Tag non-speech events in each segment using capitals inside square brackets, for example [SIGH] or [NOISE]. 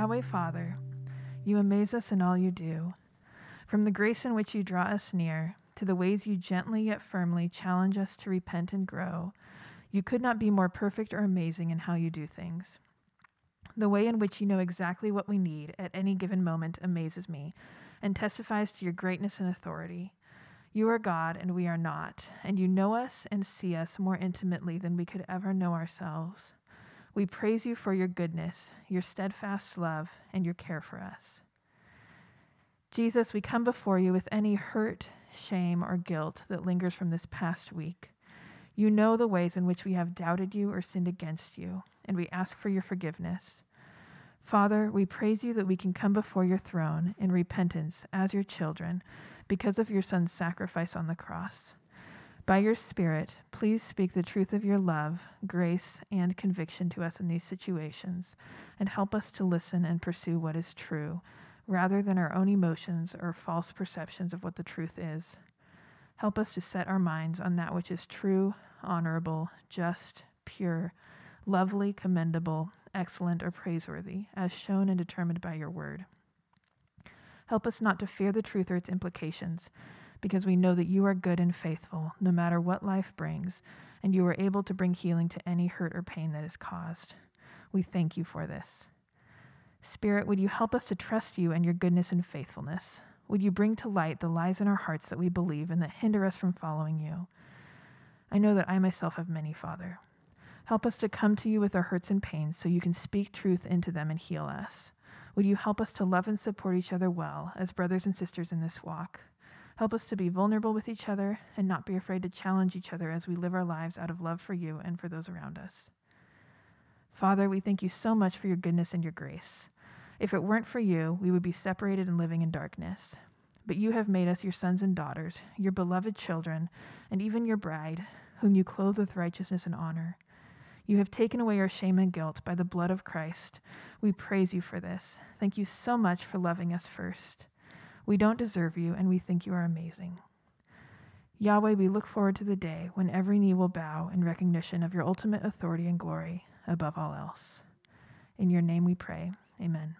Yahweh Father, you amaze us in all you do. From the grace in which you draw us near to the ways you gently yet firmly challenge us to repent and grow, you could not be more perfect or amazing in how you do things. The way in which you know exactly what we need at any given moment amazes me and testifies to your greatness and authority. You are God and we are not, and you know us and see us more intimately than we could ever know ourselves. We praise you for your goodness, your steadfast love, and your care for us. Jesus, we come before you with any hurt, shame, or guilt that lingers from this past week. You know the ways in which we have doubted you or sinned against you, and we ask for your forgiveness. Father, we praise you that we can come before your throne in repentance as your children because of your Son's sacrifice on the cross. By your Spirit, please speak the truth of your love, grace, and conviction to us in these situations, and help us to listen and pursue what is true, rather than our own emotions or false perceptions of what the truth is. Help us to set our minds on that which is true, honorable, just, pure, lovely, commendable, excellent, or praiseworthy, as shown and determined by your word. Help us not to fear the truth or its implications because we know that you are good and faithful, no matter what life brings, and you are able to bring healing to any hurt or pain that is caused. We thank you for this. Spirit, would you help us to trust you and your goodness and faithfulness? Would you bring to light the lies in our hearts that we believe and that hinder us from following you? I know that I myself have many, Father. Help us to come to you with our hurts and pains so you can speak truth into them and heal us. Would you help us to love and support each other well as brothers and sisters in this walk? Help us to be vulnerable with each other and not be afraid to challenge each other as we live our lives out of love for you and for those around us. Father, we thank you so much for your goodness and your grace. If it weren't for you, we would be separated and living in darkness. But you have made us your sons and daughters, your beloved children, and even your bride, whom you clothe with righteousness and honor. You have taken away our shame and guilt by the blood of Christ. We praise you for this. Thank you so much for loving us first. We don't deserve you, and we think you are amazing. Yahweh, we look forward to the day when every knee will bow in recognition of your ultimate authority and glory above all else. In your name we pray. Amen.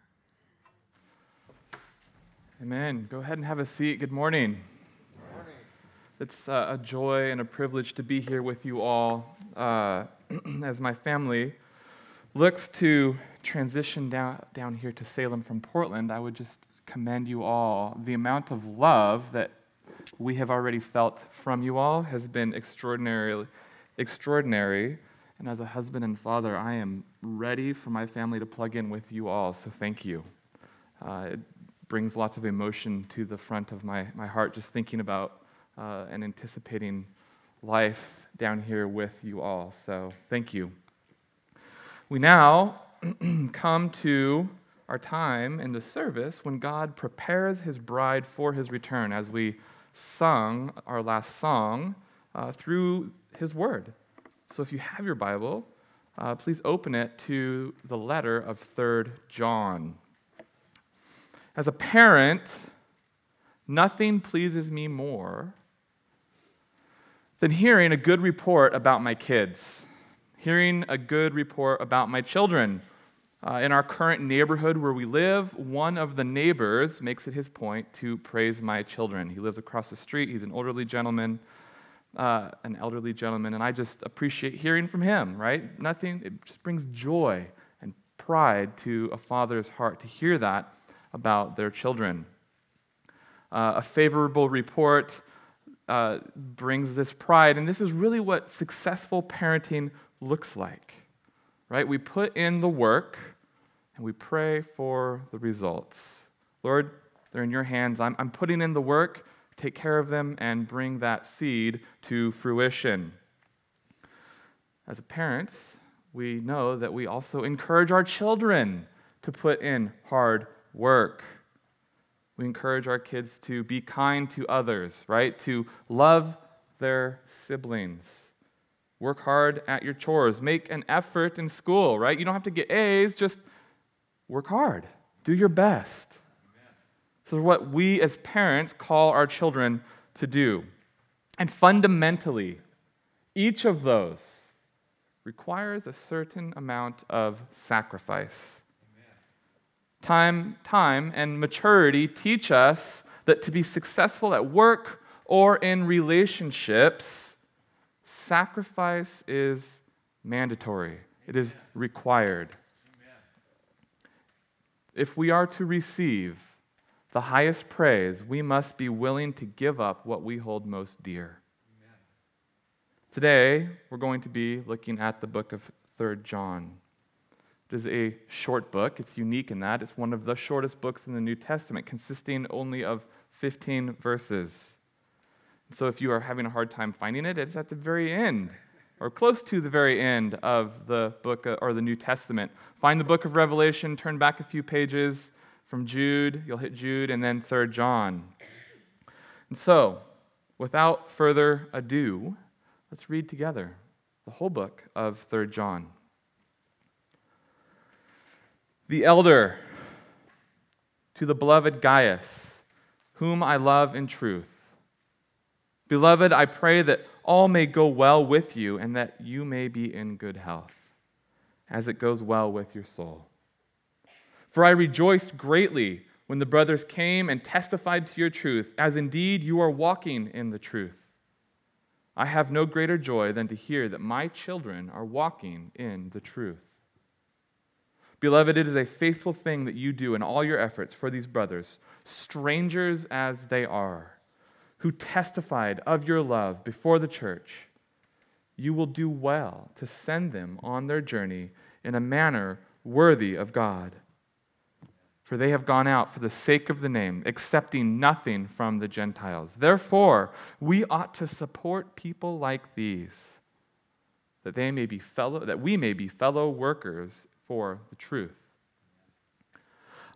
Amen. Go ahead and have a seat. Good morning. Good morning. It's uh, a joy and a privilege to be here with you all uh, [CLEARS THROAT] as my family looks to transition down, down here to Salem from Portland. I would just commend you all. The amount of love that we have already felt from you all has been extraordinarily extraordinary. And as a husband and father, I am ready for my family to plug in with you all. So thank you. Uh, it brings lots of emotion to the front of my, my heart just thinking about uh, and anticipating life down here with you all. So thank you. We now [CLEARS THROAT] come to our time in the service when God prepares his bride for his return, as we sung our last song uh, through his word. So if you have your Bible, uh, please open it to the letter of 3rd John. As a parent, nothing pleases me more than hearing a good report about my kids, hearing a good report about my children. Uh, in our current neighborhood where we live, one of the neighbors makes it his point to praise my children. He lives across the street, he's an elderly gentleman, uh, an elderly gentleman, and I just appreciate hearing from him, right? Nothing, it just brings joy and pride to a father's heart to hear that about their children. Uh, a favorable report uh, brings this pride, and this is really what successful parenting looks like right? We put in the work and we pray for the results. Lord, they're in your hands. I'm, I'm putting in the work. Take care of them and bring that seed to fruition. As parents, we know that we also encourage our children to put in hard work. We encourage our kids to be kind to others, right? To love their siblings Work hard at your chores. Make an effort in school, right? You don't have to get A's, just work hard. Do your best. So, what we as parents call our children to do. And fundamentally, each of those requires a certain amount of sacrifice. Time, time and maturity teach us that to be successful at work or in relationships, sacrifice is mandatory. It is required. If we are to receive the highest praise, we must be willing to give up what we hold most dear. Today, we're going to be looking at the book of 3 John. It is a short book. It's unique in that it's one of the shortest books in the New Testament, consisting only of 15 verses. So if you are having a hard time finding it, it's at the very end or close to the very end of the book uh, or the New Testament. Find the book of Revelation, turn back a few pages from Jude, you'll hit Jude, and then 3 John. And so, without further ado, let's read together the whole book of 3 John. The elder to the beloved Gaius, whom I love in truth. Beloved, I pray that all may go well with you and that you may be in good health, as it goes well with your soul. For I rejoiced greatly when the brothers came and testified to your truth, as indeed you are walking in the truth. I have no greater joy than to hear that my children are walking in the truth. Beloved, it is a faithful thing that you do in all your efforts for these brothers, strangers as they are, who testified of your love before the church. You will do well to send them on their journey in a manner worthy of God. For they have gone out for the sake of the name, accepting nothing from the Gentiles. Therefore, we ought to support people like these, that they may be fellow that we may be fellow workers for the truth.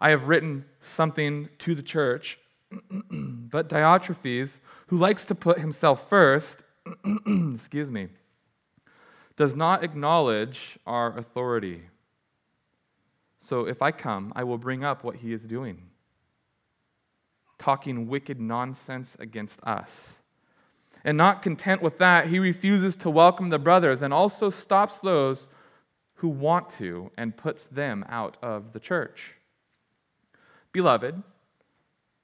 I have written something to the church, [CLEARS THROAT] but Diotrephes, who likes to put himself first, [CLEARS THROAT] excuse me, does not acknowledge our authority. So if I come, I will bring up what he is doing, talking wicked nonsense against us. And not content with that, he refuses to welcome the brothers and also stops those who want to and puts them out of the church. Beloved,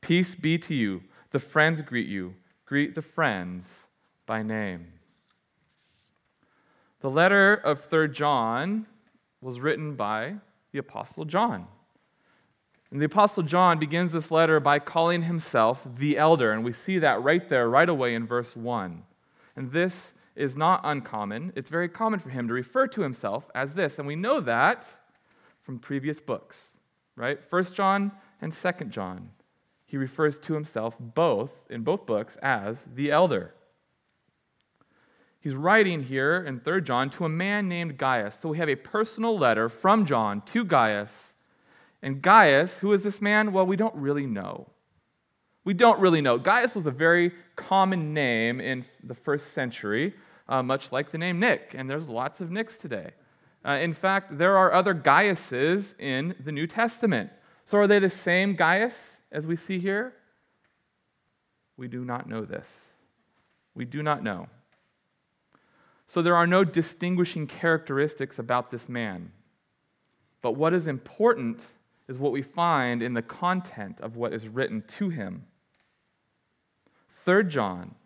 Peace be to you. The friends greet you. Greet the friends by name. The letter of 3 John was written by the Apostle John. And the Apostle John begins this letter by calling himself the elder, and we see that right there, right away in verse 1. And this is not uncommon. It's very common for him to refer to himself as this. And we know that from previous books, right? First John and Second John. He refers to himself both in both books as the elder. He's writing here in 3 John to a man named Gaius. So we have a personal letter from John to Gaius. And Gaius, who is this man? Well, we don't really know. We don't really know. Gaius was a very common name in the first century uh, much like the name Nick, and there's lots of Nicks today. Uh, in fact, there are other Gaiuses in the New Testament. So are they the same Gaius as we see here? We do not know this. We do not know. So there are no distinguishing characteristics about this man. But what is important is what we find in the content of what is written to him. Third John,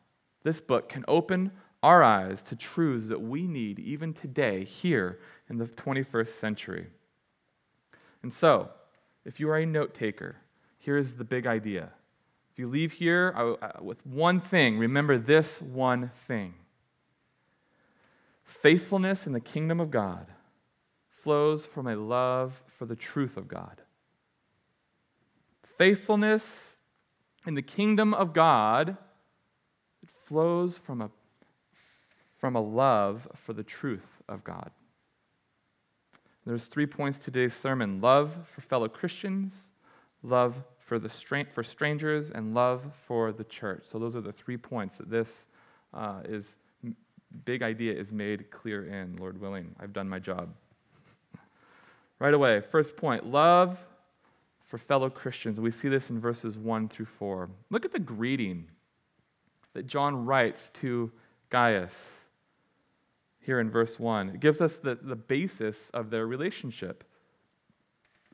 this book can open our eyes to truths that we need even today, here in the 21st century. And so, if you are a note taker, here is the big idea. If you leave here uh, with one thing, remember this one thing faithfulness in the kingdom of God flows from a love for the truth of God. Faithfulness in the kingdom of God it flows from a from a love for the truth of God. There's three points to today's sermon love for fellow Christians, love for, the stra- for strangers, and love for the church. So those are the three points that this uh, is big idea is made clear in, Lord willing. I've done my job. right away, first point love for fellow Christians. We see this in verses 1 through 4. Look at the greeting that John writes to Gaius here in verse 1. It gives us the, the basis of their relationship.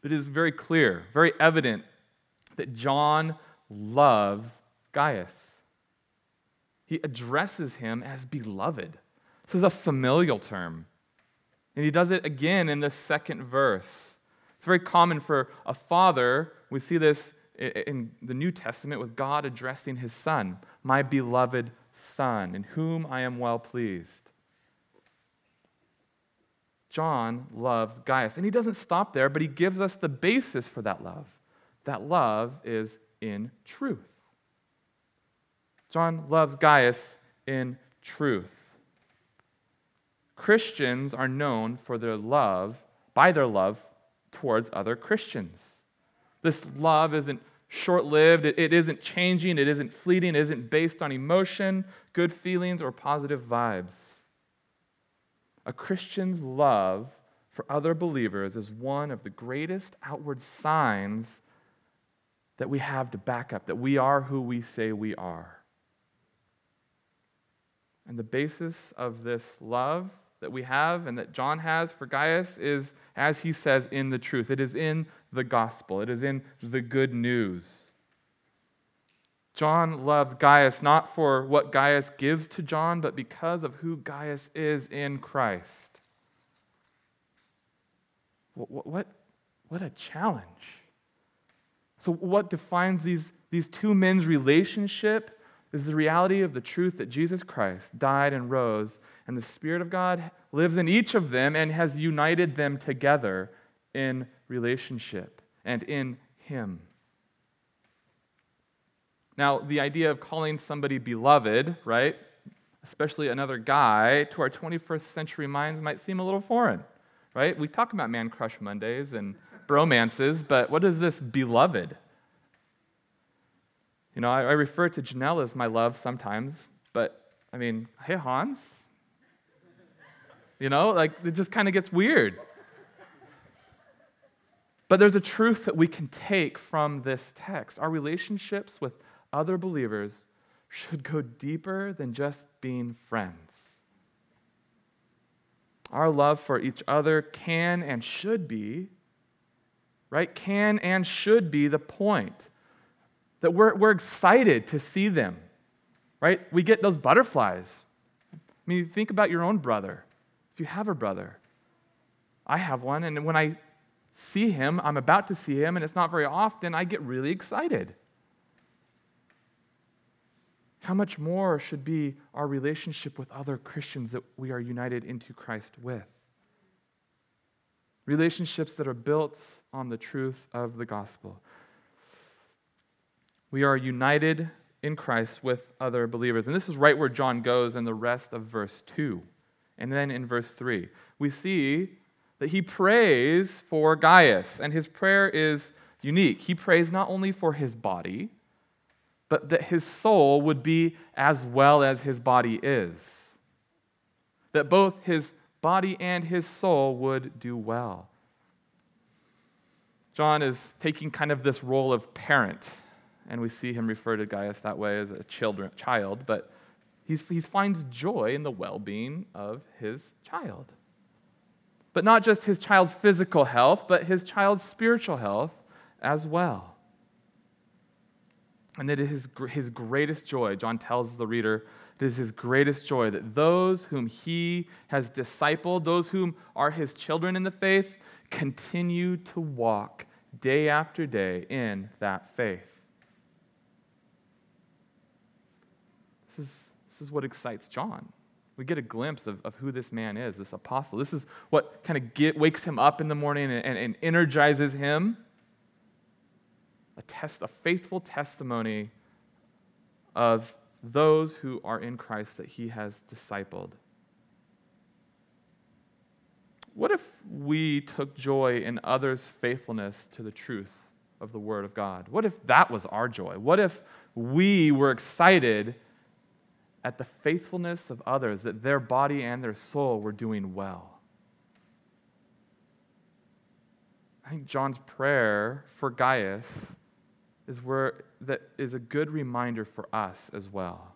It is very clear, very evident that John loves Gaius. He addresses him as beloved. This is a familial term. And he does it again in the second verse. It's very common for a father, we see this in the New Testament with God addressing his son, my beloved son, in whom I am well pleased. John loves Gaius. And he doesn't stop there, but he gives us the basis for that love. That love is in truth. John loves Gaius in truth. Christians are known for their love, by their love towards other Christians. This love isn't short lived, it, it isn't changing, it isn't fleeting, it isn't based on emotion, good feelings, or positive vibes. A Christian's love for other believers is one of the greatest outward signs that we have to back up that we are who we say we are. And the basis of this love that we have and that John has for Gaius is, as he says, in the truth. It is in the gospel, it is in the good news. John loves Gaius not for what Gaius gives to John, but because of who Gaius is in Christ. What, what, what a challenge. So, what defines these, these two men's relationship is the reality of the truth that Jesus Christ died and rose, and the Spirit of God lives in each of them and has united them together in relationship and in Him. Now, the idea of calling somebody beloved, right, especially another guy, to our 21st century minds might seem a little foreign, right? We talk about man crush Mondays and bromances, but what is this beloved? You know, I, I refer to Janelle as my love sometimes, but I mean, hey, Hans. You know, like it just kind of gets weird. But there's a truth that we can take from this text. Our relationships with other believers should go deeper than just being friends. Our love for each other can and should be, right? Can and should be the point that we're, we're excited to see them, right? We get those butterflies. I mean, think about your own brother. If you have a brother, I have one, and when I see him, I'm about to see him, and it's not very often, I get really excited. How much more should be our relationship with other Christians that we are united into Christ with? Relationships that are built on the truth of the gospel. We are united in Christ with other believers. And this is right where John goes in the rest of verse 2. And then in verse 3, we see that he prays for Gaius, and his prayer is unique. He prays not only for his body, but that his soul would be as well as his body is. That both his body and his soul would do well. John is taking kind of this role of parent and we see him refer to Gaius that way as a children, child, but he finds joy in the well being of his child. But not just his child's physical health, but his child's spiritual health as well. And that is his greatest joy, John tells the reader, it is his greatest joy that those whom he has discipled, those whom are his children in the faith, continue to walk day after day in that faith. This is, this is what excites John. We get a glimpse of, of who this man is, this apostle. This is what kind of get, wakes him up in the morning and, and, and energizes him. A, test, a faithful testimony of those who are in Christ that he has discipled. What if we took joy in others' faithfulness to the truth of the Word of God? What if that was our joy? What if we were excited at the faithfulness of others, that their body and their soul were doing well? I think John's prayer for Gaius is where that is a good reminder for us as well.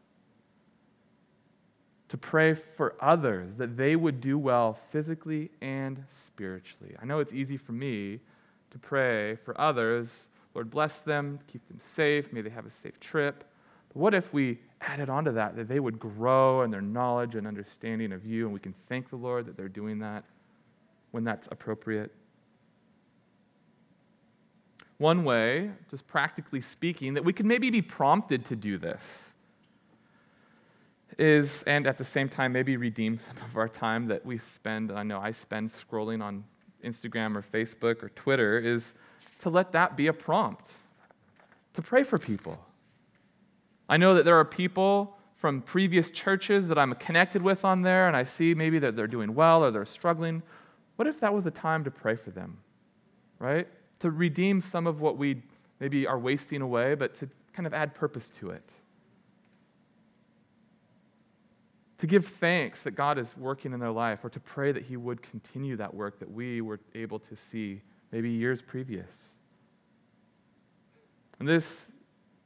To pray for others that they would do well physically and spiritually. I know it's easy for me to pray for others. Lord, bless them, keep them safe, may they have a safe trip. But what if we added on to that, that they would grow in their knowledge and understanding of you, and we can thank the Lord that they're doing that when that's appropriate? One way, just practically speaking, that we could maybe be prompted to do this is, and at the same time, maybe redeem some of our time that we spend, I know I spend scrolling on Instagram or Facebook or Twitter, is to let that be a prompt to pray for people. I know that there are people from previous churches that I'm connected with on there, and I see maybe that they're doing well or they're struggling. What if that was a time to pray for them, right? To redeem some of what we maybe are wasting away, but to kind of add purpose to it. To give thanks that God is working in their life, or to pray that He would continue that work that we were able to see maybe years previous. And this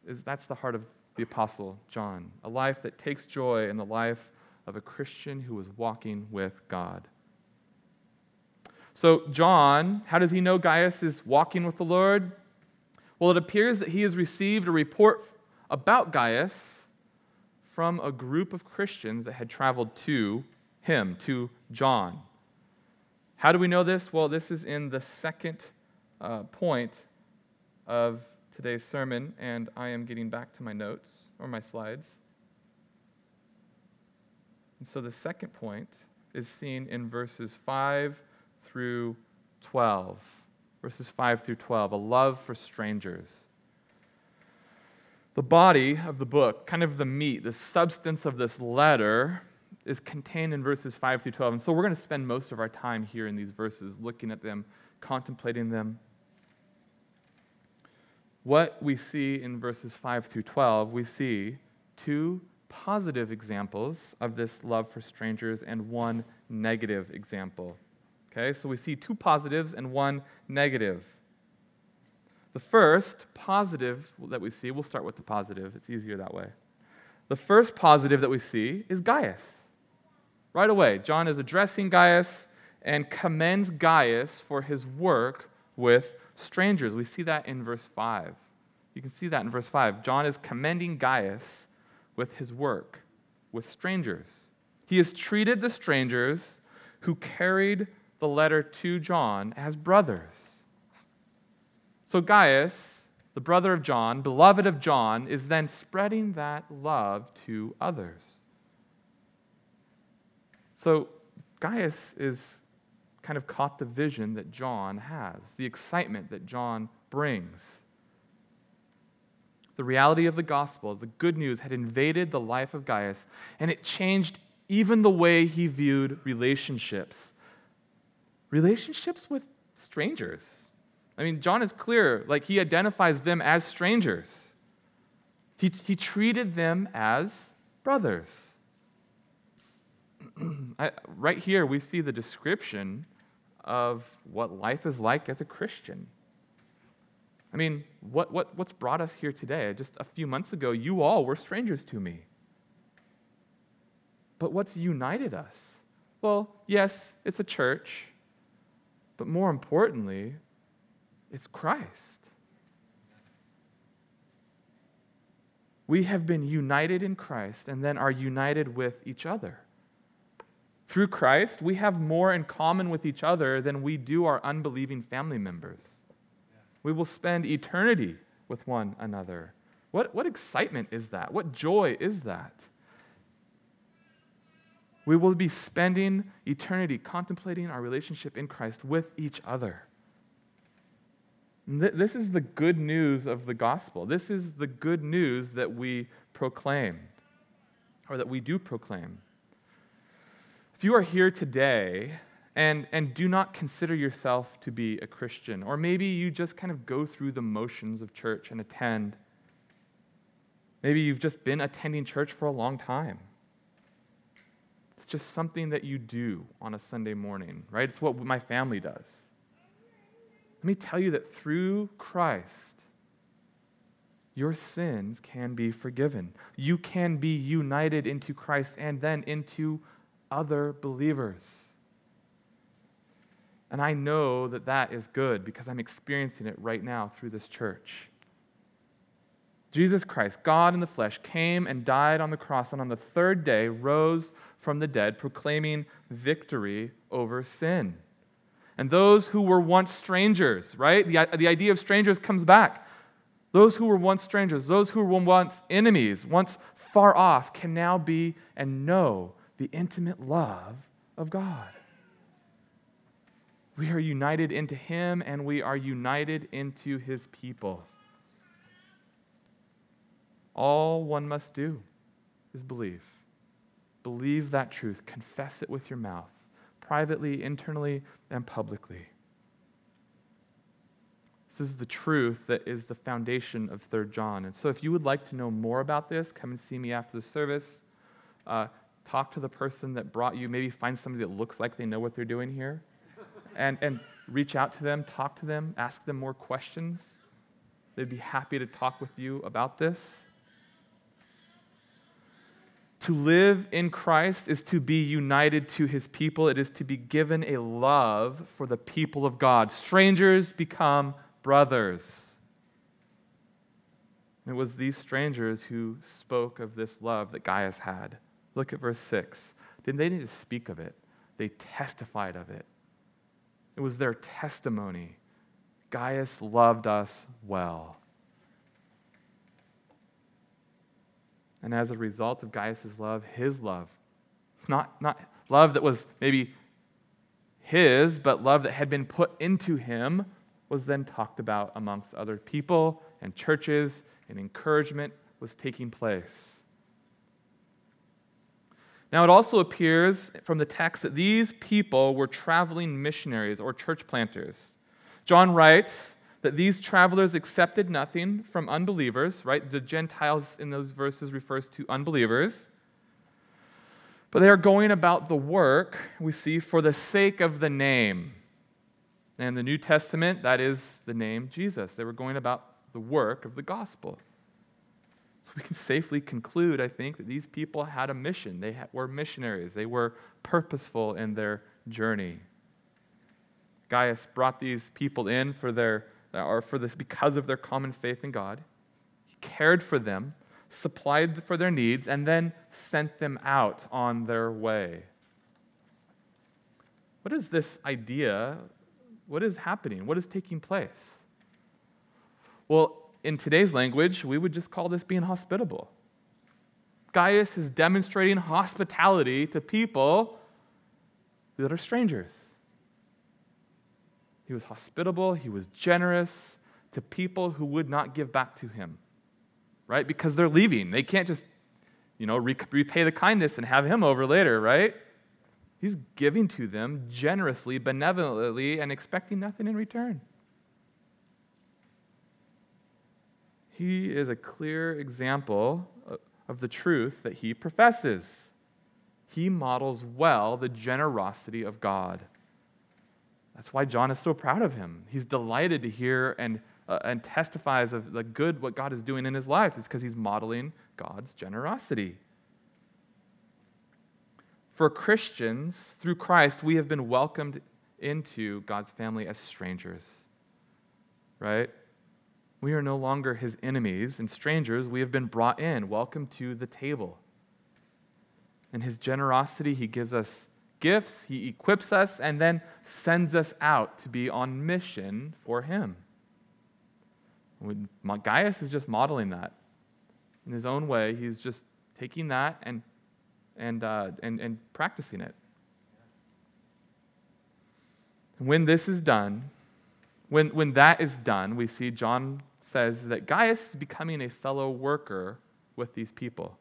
is that's the heart of the Apostle John, a life that takes joy in the life of a Christian who is walking with God. So, John, how does he know Gaius is walking with the Lord? Well, it appears that he has received a report about Gaius from a group of Christians that had traveled to him, to John. How do we know this? Well, this is in the second uh, point of today's sermon, and I am getting back to my notes or my slides. And so the second point is seen in verses 5 through 12, verses 5 through 12, a love for strangers. The body of the book, kind of the meat, the substance of this letter, is contained in verses 5 through 12. And so we're going to spend most of our time here in these verses, looking at them, contemplating them. What we see in verses 5 through 12, we see two positive examples of this love for strangers and one negative example. Okay, so we see two positives and one negative. The first positive that we see, we'll start with the positive, it's easier that way. The first positive that we see is Gaius. Right away, John is addressing Gaius and commends Gaius for his work with strangers. We see that in verse 5. You can see that in verse 5. John is commending Gaius with his work with strangers. He has treated the strangers who carried the letter to John as brothers. So Gaius, the brother of John, beloved of John, is then spreading that love to others. So Gaius is kind of caught the vision that John has, the excitement that John brings. The reality of the gospel, the good news, had invaded the life of Gaius, and it changed even the way he viewed relationships relationships with strangers. I mean, John is clear, like he identifies them as strangers. He, he treated them as brothers. [CLEARS THROAT] I, right here, we see the description of what life is like as a Christian. I mean, what, what, what's brought us here today? Just a few months ago, you all were strangers to me. But what's united us? Well, yes, it's a church. But more importantly, it's Christ. We have been united in Christ and then are united with each other. Through Christ, we have more in common with each other than we do our unbelieving family members. We will spend eternity with one another. What, what excitement is that? What joy is that? We will be spending eternity contemplating our relationship in Christ with each other. This is the good news of the gospel. This is the good news that we proclaim, or that we do proclaim. If you are here today and, and do not consider yourself to be a Christian. Or maybe you just kind of go through the motions of church and attend. Maybe you've just been attending church for a long time. It's just something that you do on a Sunday morning, right? It's what my family does. Let me tell you that through Christ, your sins can be forgiven. You can be united into Christ and then into other believers. And I know that that is good because I'm experiencing it right now through this church. Jesus Christ, God in the flesh, came and died on the cross, and on the third day rose from the dead, proclaiming victory over sin. And those who were once strangers, right? The, the idea of strangers comes back. Those who were once strangers, those who were once enemies, once far off, can now be and know the intimate love of God. We are united into Him and we are united into His people. All one must do is believe. Believe that truth, confess it with your mouth, privately, internally, and publicly. This is the truth that is the foundation of 3 John. And so, if you would like to know more about this, come and see me after the service. Uh, talk to the person that brought you. Maybe find somebody that looks like they know what they're doing here and, and reach out to them, talk to them, ask them more questions. They'd be happy to talk with you about this. To live in Christ is to be united to his people. It is to be given a love for the people of God. Strangers become brothers. It was these strangers who spoke of this love that Gaius had. Look at verse 6. Didn't they need to speak of it? They testified of it. It was their testimony. Gaius loved us well. And as a result of Gaius' love, his love, not, not love that was maybe his, but love that had been put into him, was then talked about amongst other people and churches, and encouragement was taking place. Now, it also appears from the text that these people were traveling missionaries or church planters. John writes that these travelers accepted nothing from unbelievers, right? The Gentiles in those verses refers to unbelievers. But they are going about the work, we see, for the sake of the name. And the New Testament, that is the name Jesus. They were going about the work of the gospel. So we can safely conclude, I think, that these people had a mission. They were missionaries, they were purposeful in their journey. Gaius brought these people in for their or for this because of their common faith in God. He cared for them, supplied for their needs, and then sent them out on their way. What is this idea? What is happening? What is taking place? Well, in today's language, we would just call this being hospitable. Gaius is demonstrating hospitality to people that are strangers. He was hospitable, he was generous to people who would not give back to him, right? Because they're leaving. They can't just, you know, repay the kindness and have him over later, right? He's giving to them generously, benevolently, and expecting nothing in return. he is a clear example of the truth that he professes. He models well the generosity of God. That's why John is so proud of him. He's delighted to hear and, uh, and testifies of the good what God is doing in his life. It's because he's modeling God's generosity. For Christians, through Christ, we have been welcomed into God's family as strangers, right? We are no longer his enemies and strangers. We have been brought in. Welcome to the table. In his generosity, he gives us gifts, he equips us, and then sends us out to be on mission for him. Gaius is just modeling that in his own way. He's just taking that and, and, uh, and, and practicing it. And when this is done, when, when that is done, we see John says that Gaius is becoming a fellow worker with these people.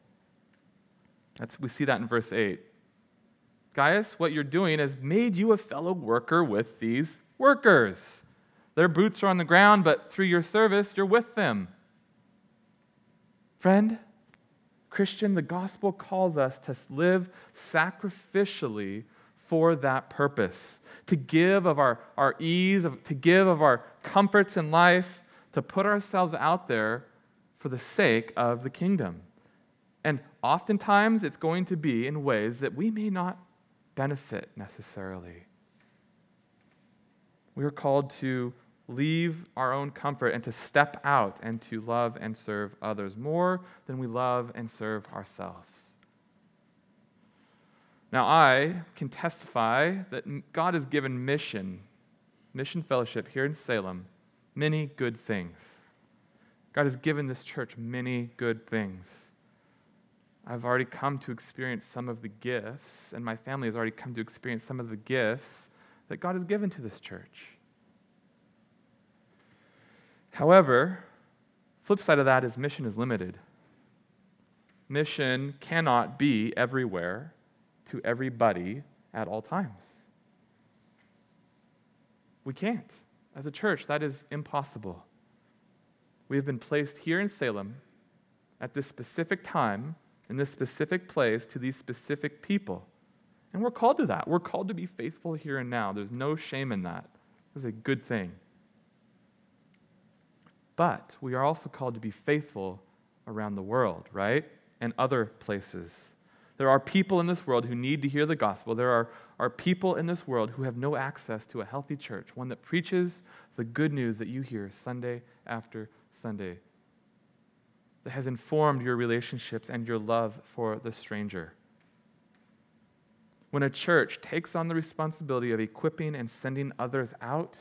That's, we see that in verse 8. Gaius, what you're doing has made you a fellow worker with these workers. Their boots are on the ground, but through your service, you're with them. Friend, Christian, the gospel calls us to live sacrificially for that purpose, to give of our, our ease, to give of our comforts in life, to put ourselves out there for the sake of the kingdom. And oftentimes it's going to be in ways that we may not benefit necessarily. We are called to leave our own comfort and to step out and to love and serve others more than we love and serve ourselves. Now, I can testify that God has given mission, mission fellowship here in Salem, many good things. God has given this church many good things. I've already come to experience some of the gifts, and my family has already come to experience some of the gifts that God has given to this church. However, flip side of that is mission is limited. Mission cannot be everywhere to everybody at all times. We can't. As a church, that is impossible. We have been placed here in Salem at this specific time, in this specific place, to these specific people. And we're called to that. We're called to be faithful here and now. There's no shame in that. It's a good thing. But we are also called to be faithful around the world, right? And other places. There are people in this world who need to hear the gospel. There are, are people in this world who have no access to a healthy church, one that preaches the good news that you hear Sunday after Sunday, that has informed your relationships and your love for the stranger. When a church takes on the responsibility of equipping and sending others out,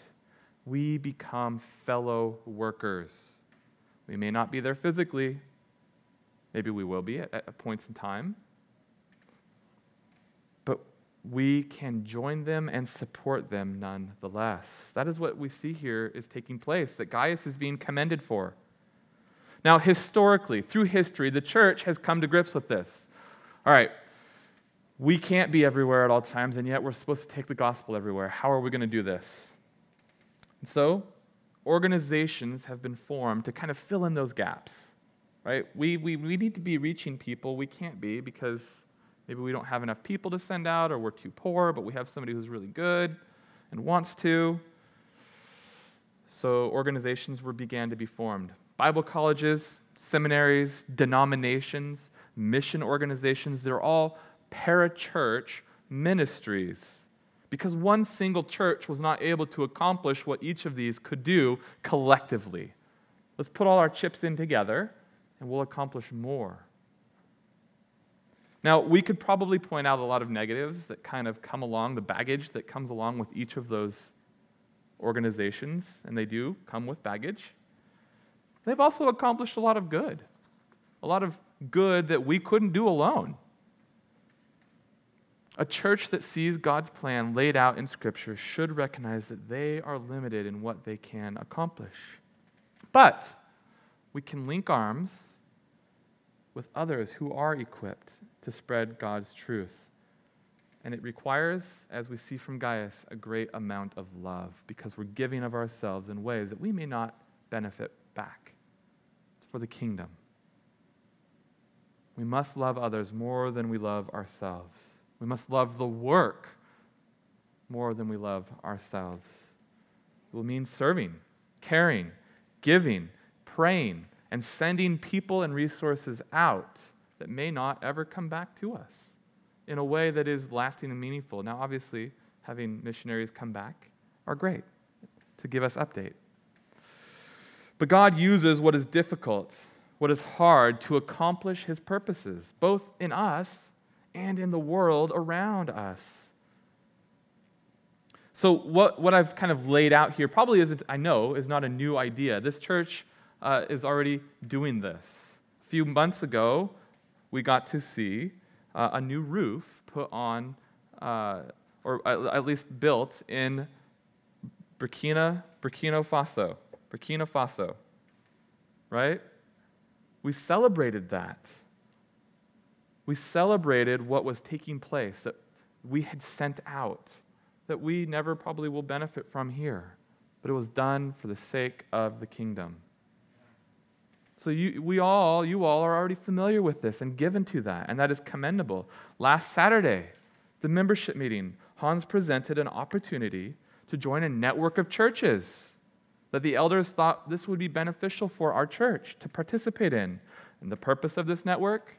we become fellow workers. We may not be there physically, maybe we will be at, at points in time, but we can join them and support them nonetheless. That is what we see here is taking place, that Gaius is being commended for. Now, historically, through history, the church has come to grips with this. All right, we can't be everywhere at all times, and yet we're supposed to take the gospel everywhere. How are we going to do this? And so, organizations have been formed to kind of fill in those gaps, right? We, we, we need to be reaching people. We can't be because maybe we don't have enough people to send out or we're too poor, but we have somebody who's really good and wants to. So, organizations were began to be formed. Bible colleges, seminaries, denominations, mission organizations, they're all parachurch ministries because one single church was not able to accomplish what each of these could do collectively. Let's put all our chips in together and we'll accomplish more. Now, we could probably point out a lot of negatives that kind of come along, the baggage that comes along with each of those organizations, and they do come with baggage. They've also accomplished a lot of good, a lot of good that we couldn't do alone. A church that sees God's plan laid out in Scripture should recognize that they are limited in what they can accomplish. But we can link arms with others who are equipped to spread God's truth. And it requires, as we see from Gaius, a great amount of love because we're giving of ourselves in ways that we may not benefit back. For the kingdom. We must love others more than we love ourselves. We must love the work more than we love ourselves. It will mean serving, caring, giving, praying, and sending people and resources out that may not ever come back to us in a way that is lasting and meaningful. Now, obviously, having missionaries come back are great to give us update. But God uses what is difficult, what is hard to accomplish his purposes, both in us and in the world around us. So, what, what I've kind of laid out here probably isn't, I know, is not a new idea. This church uh, is already doing this. A few months ago, we got to see uh, a new roof put on, uh, or at least built in Burkina, Burkina Faso. Burkina Faso, right? We celebrated that we celebrated what was taking place, that we had sent out that we never probably will benefit from here, but it was done for the sake of the kingdom. So you, we all, you all are already familiar with this and given to that, and that is commendable. Last Saturday, the membership meeting, Hans presented an opportunity to join a network of churches that the elders thought this would be beneficial for our church to participate in. And the purpose of this network?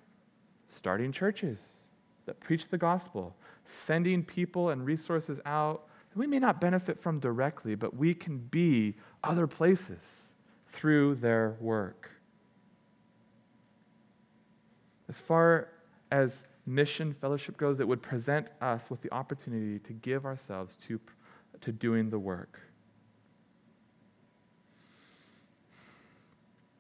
Starting churches that preach the gospel, sending people and resources out that we may not benefit from directly, but we can be other places through their work. As far as mission fellowship goes, it would present us with the opportunity to give ourselves to, to doing the work.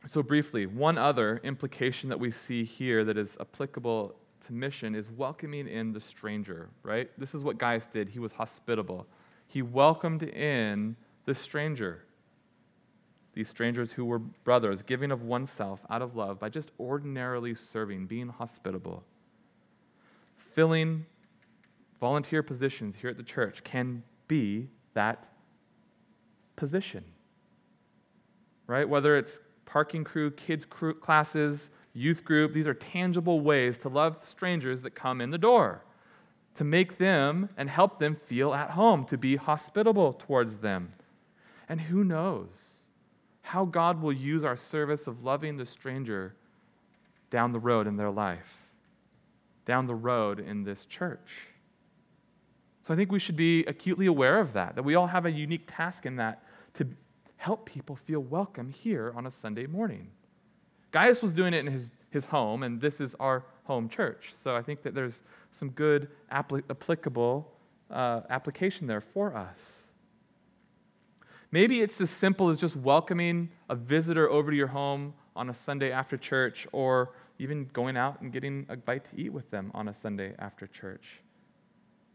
So, briefly, one other implication that we see here that is applicable to mission is welcoming in the stranger, right? This is what Gaius did. He was hospitable. He welcomed in the stranger, these strangers who were brothers, giving of oneself out of love by just ordinarily serving, being hospitable. Filling volunteer positions here at the church can be that position, right? Whether it's parking crew, kids' crew, classes, youth group. These are tangible ways to love strangers that come in the door, to make them and help them feel at home, to be hospitable towards them. And who knows how God will use our service of loving the stranger down the road in their life, down the road in this church. So I think we should be acutely aware of that, that we all have a unique task in that to help people feel welcome here on a Sunday morning. Gaius was doing it in his, his home, and this is our home church. So I think that there's some good applic- applicable uh, application there for us. Maybe it's as simple as just welcoming a visitor over to your home on a Sunday after church, or even going out and getting a bite to eat with them on a Sunday after church.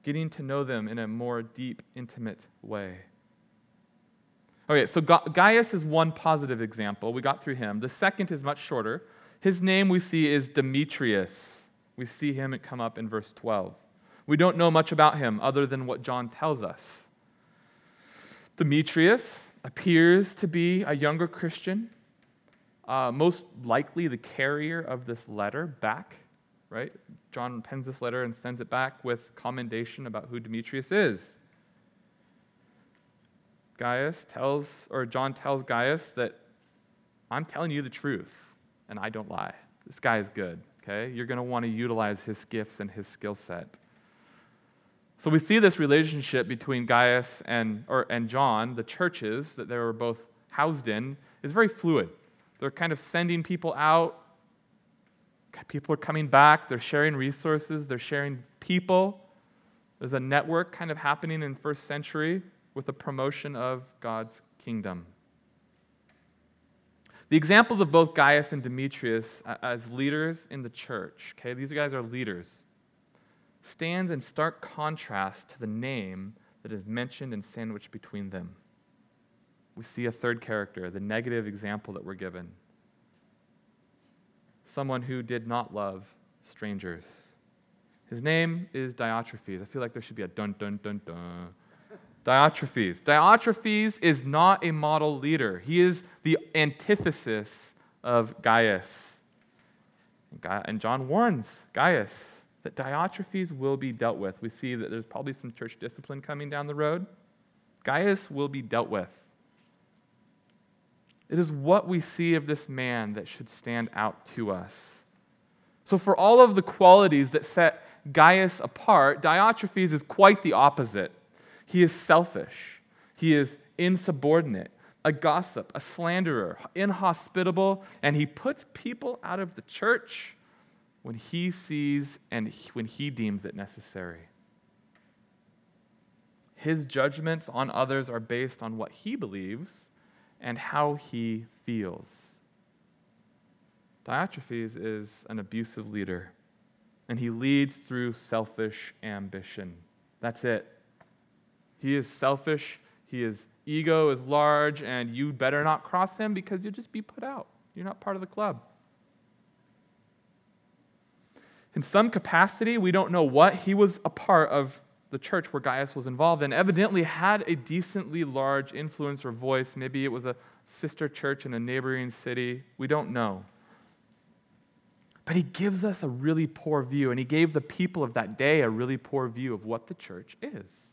Getting to know them in a more deep, intimate way. Okay, so Gaius is one positive example. We got through him. The second is much shorter. His name we see is Demetrius. We see him come up in verse 12. We don't know much about him other than what John tells us. Demetrius appears to be a younger Christian, uh, most likely the carrier of this letter back, right? John pens this letter and sends it back with commendation about who Demetrius is. Gaius tells, or John tells Gaius that I'm telling you the truth and I don't lie. This guy is good, okay? You're going to want to utilize his gifts and his skill set. So we see this relationship between Gaius and, or, and John, the churches that they were both housed in, is very fluid. They're kind of sending people out. People are coming back. They're sharing resources. They're sharing people. There's a network kind of happening in first century with the promotion of God's kingdom. The examples of both Gaius and Demetrius uh, as leaders in the church, okay, these guys are leaders, stands in stark contrast to the name that is mentioned and sandwiched between them. We see a third character, the negative example that we're given. Someone who did not love strangers. His name is Diotrephes. I feel like there should be a dun dun dun dun Diotrephes. Diotrephes is not a model leader, he is the antithesis of Gaius. And John warns Gaius that Diotrephes will be dealt with. We see that there's probably some church discipline coming down the road. Gaius will be dealt with. It is what we see of this man that should stand out to us. So, for all of the qualities that set Gaius apart, Diotrephes is quite the opposite. He is selfish. He is insubordinate, a gossip, a slanderer, inhospitable, and he puts people out of the church when he sees and when he deems it necessary. His judgments on others are based on what he believes and how he feels. Diotrephes is an abusive leader, and he leads through selfish ambition. That's it. He is selfish, his ego is large, and you better not cross him because you'll just be put out. You're not part of the club. In some capacity, we don't know what, he was a part of the church where Gaius was involved and evidently had a decently large influence or voice. Maybe it was a sister church in a neighboring city. We don't know. But he gives us a really poor view, and he gave the people of that day a really poor view of what the church is.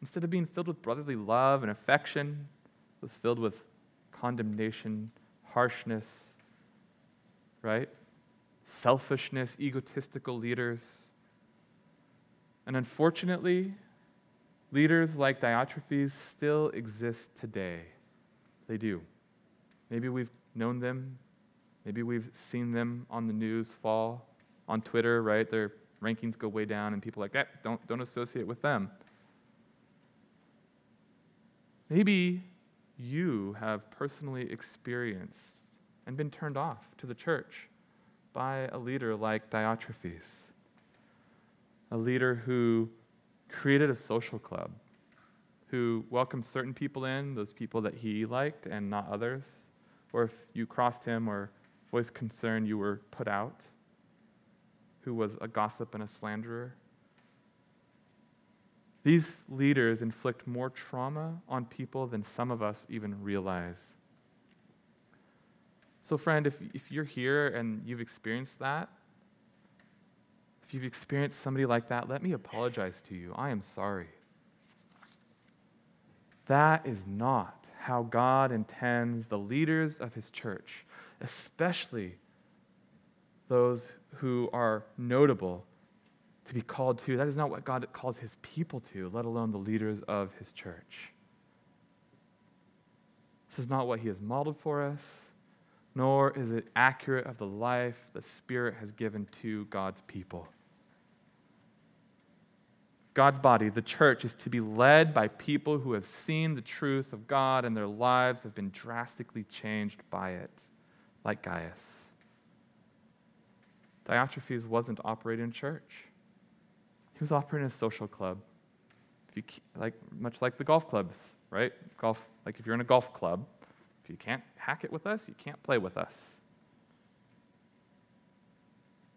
Instead of being filled with brotherly love and affection, it was filled with condemnation, harshness, right? Selfishness, egotistical leaders. And unfortunately, leaders like Diotrephes still exist today. They do. Maybe we've known them. Maybe we've seen them on the news fall, on Twitter, right? Their rankings go way down, and people are like, eh, don't, don't associate with them. Maybe you have personally experienced and been turned off to the church by a leader like Diotrephes, a leader who created a social club, who welcomed certain people in, those people that he liked and not others, or if you crossed him or voiced concern, you were put out, who was a gossip and a slanderer. These leaders inflict more trauma on people than some of us even realize. So, friend, if, if you're here and you've experienced that, if you've experienced somebody like that, let me apologize to you. I am sorry. That is not how God intends the leaders of his church, especially those who are notable to be called to. That is not what God calls his people to, let alone the leaders of his church. This is not what he has modeled for us, nor is it accurate of the life the Spirit has given to God's people. God's body, the church, is to be led by people who have seen the truth of God and their lives have been drastically changed by it, like Gaius. Diotrephes wasn't operating in church. He was operating a social club. If you, like, much like the golf clubs, right? Golf, like if you're in a golf club, if you can't hack it with us, you can't play with us.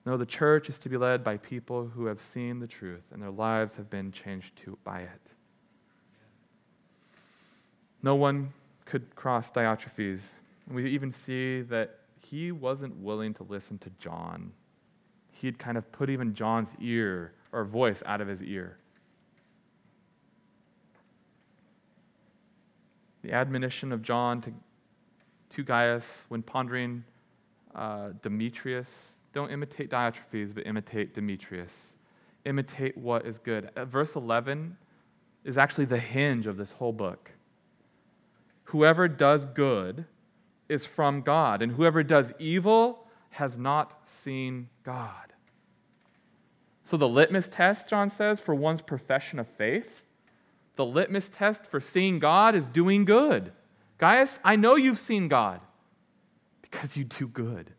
No, the church is to be led by people who have seen the truth and their lives have been changed to, by it. No one could cross Diotrephes. And We even see that he wasn't willing to listen to John. He'd kind of put even John's ear or voice out of his ear. The admonition of John to, to Gaius when pondering uh, Demetrius don't imitate Diotrephes, but imitate Demetrius. Imitate what is good. Uh, verse 11 is actually the hinge of this whole book. Whoever does good is from God, and whoever does evil has not seen God. So, the litmus test, John says, for one's profession of faith, the litmus test for seeing God is doing good. Gaius, I know you've seen God because you do good.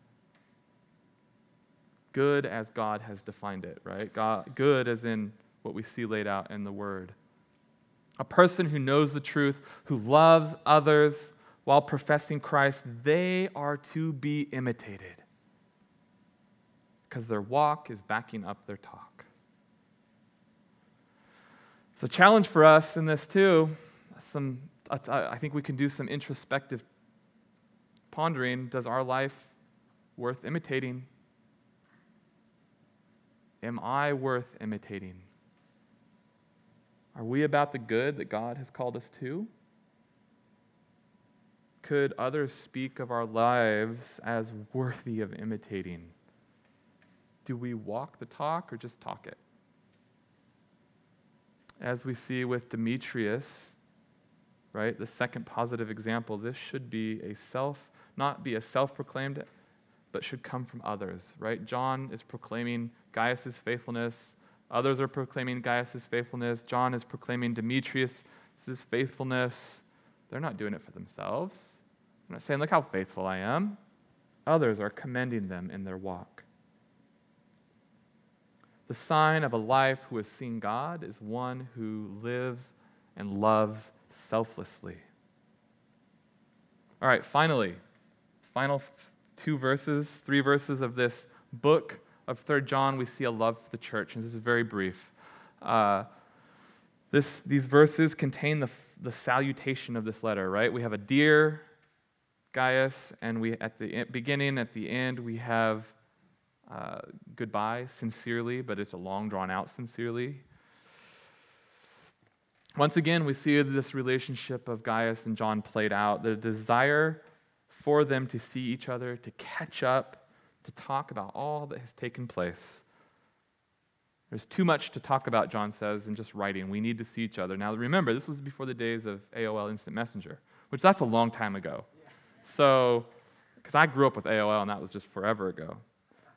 Good as God has defined it, right? God, good as in what we see laid out in the Word. A person who knows the truth, who loves others while professing Christ, they are to be imitated because their walk is backing up their talk. A challenge for us in this too. Some, I think we can do some introspective pondering. Does our life worth imitating? Am I worth imitating? Are we about the good that God has called us to? Could others speak of our lives as worthy of imitating? Do we walk the talk or just talk it? As we see with Demetrius, right, the second positive example, this should be a self, not be a self proclaimed, but should come from others, right? John is proclaiming Gaius' faithfulness. Others are proclaiming Gaius' faithfulness. John is proclaiming Demetrius' faithfulness. They're not doing it for themselves. I'm not saying, look how faithful I am. Others are commending them in their walk. The sign of a life who has seen God is one who lives and loves selflessly. All right, finally, final two verses, three verses of this book of 3 John, we see a love for the church, and this is very brief. Uh, this, these verses contain the, the salutation of this letter, right? We have a dear Gaius, and we at the beginning, at the end, we have uh, goodbye, sincerely, but it's a long drawn out sincerely. Once again, we see this relationship of Gaius and John played out. The desire for them to see each other, to catch up, to talk about all that has taken place. There's too much to talk about, John says, in just writing. We need to see each other. Now, remember, this was before the days of AOL Instant Messenger, which that's a long time ago. So, because I grew up with AOL and that was just forever ago.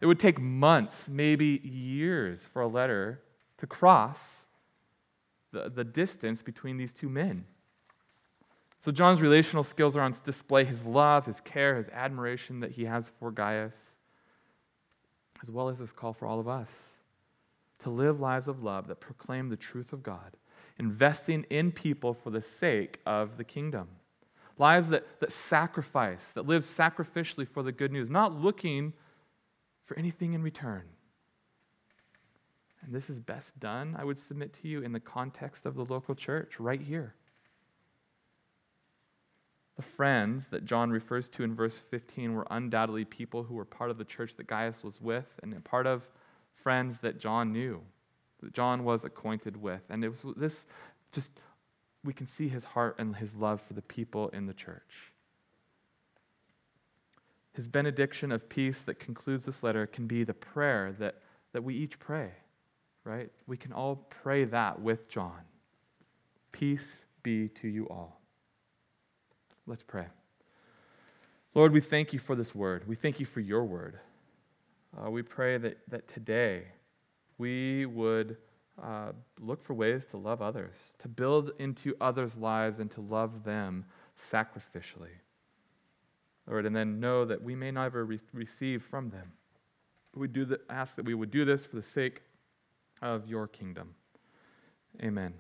It would take months, maybe years, for a letter to cross the, the distance between these two men. So, John's relational skills are on display his love, his care, his admiration that he has for Gaius, as well as his call for all of us to live lives of love that proclaim the truth of God, investing in people for the sake of the kingdom. Lives that, that sacrifice, that live sacrificially for the good news, not looking for anything in return. And this is best done, I would submit to you, in the context of the local church, right here. The friends that John refers to in verse 15 were undoubtedly people who were part of the church that Gaius was with and part of friends that John knew, that John was acquainted with. And it was this just, we can see his heart and his love for the people in the church. His benediction of peace that concludes this letter can be the prayer that, that we each pray, right? We can all pray that with John. Peace be to you all. Let's pray. Lord, we thank you for this word. We thank you for your word. Uh, we pray that, that today we would uh, look for ways to love others, to build into others' lives, and to love them sacrificially. Lord, and then know that we may never re- receive from them. We do the, ask that we would do this for the sake of your kingdom. Amen.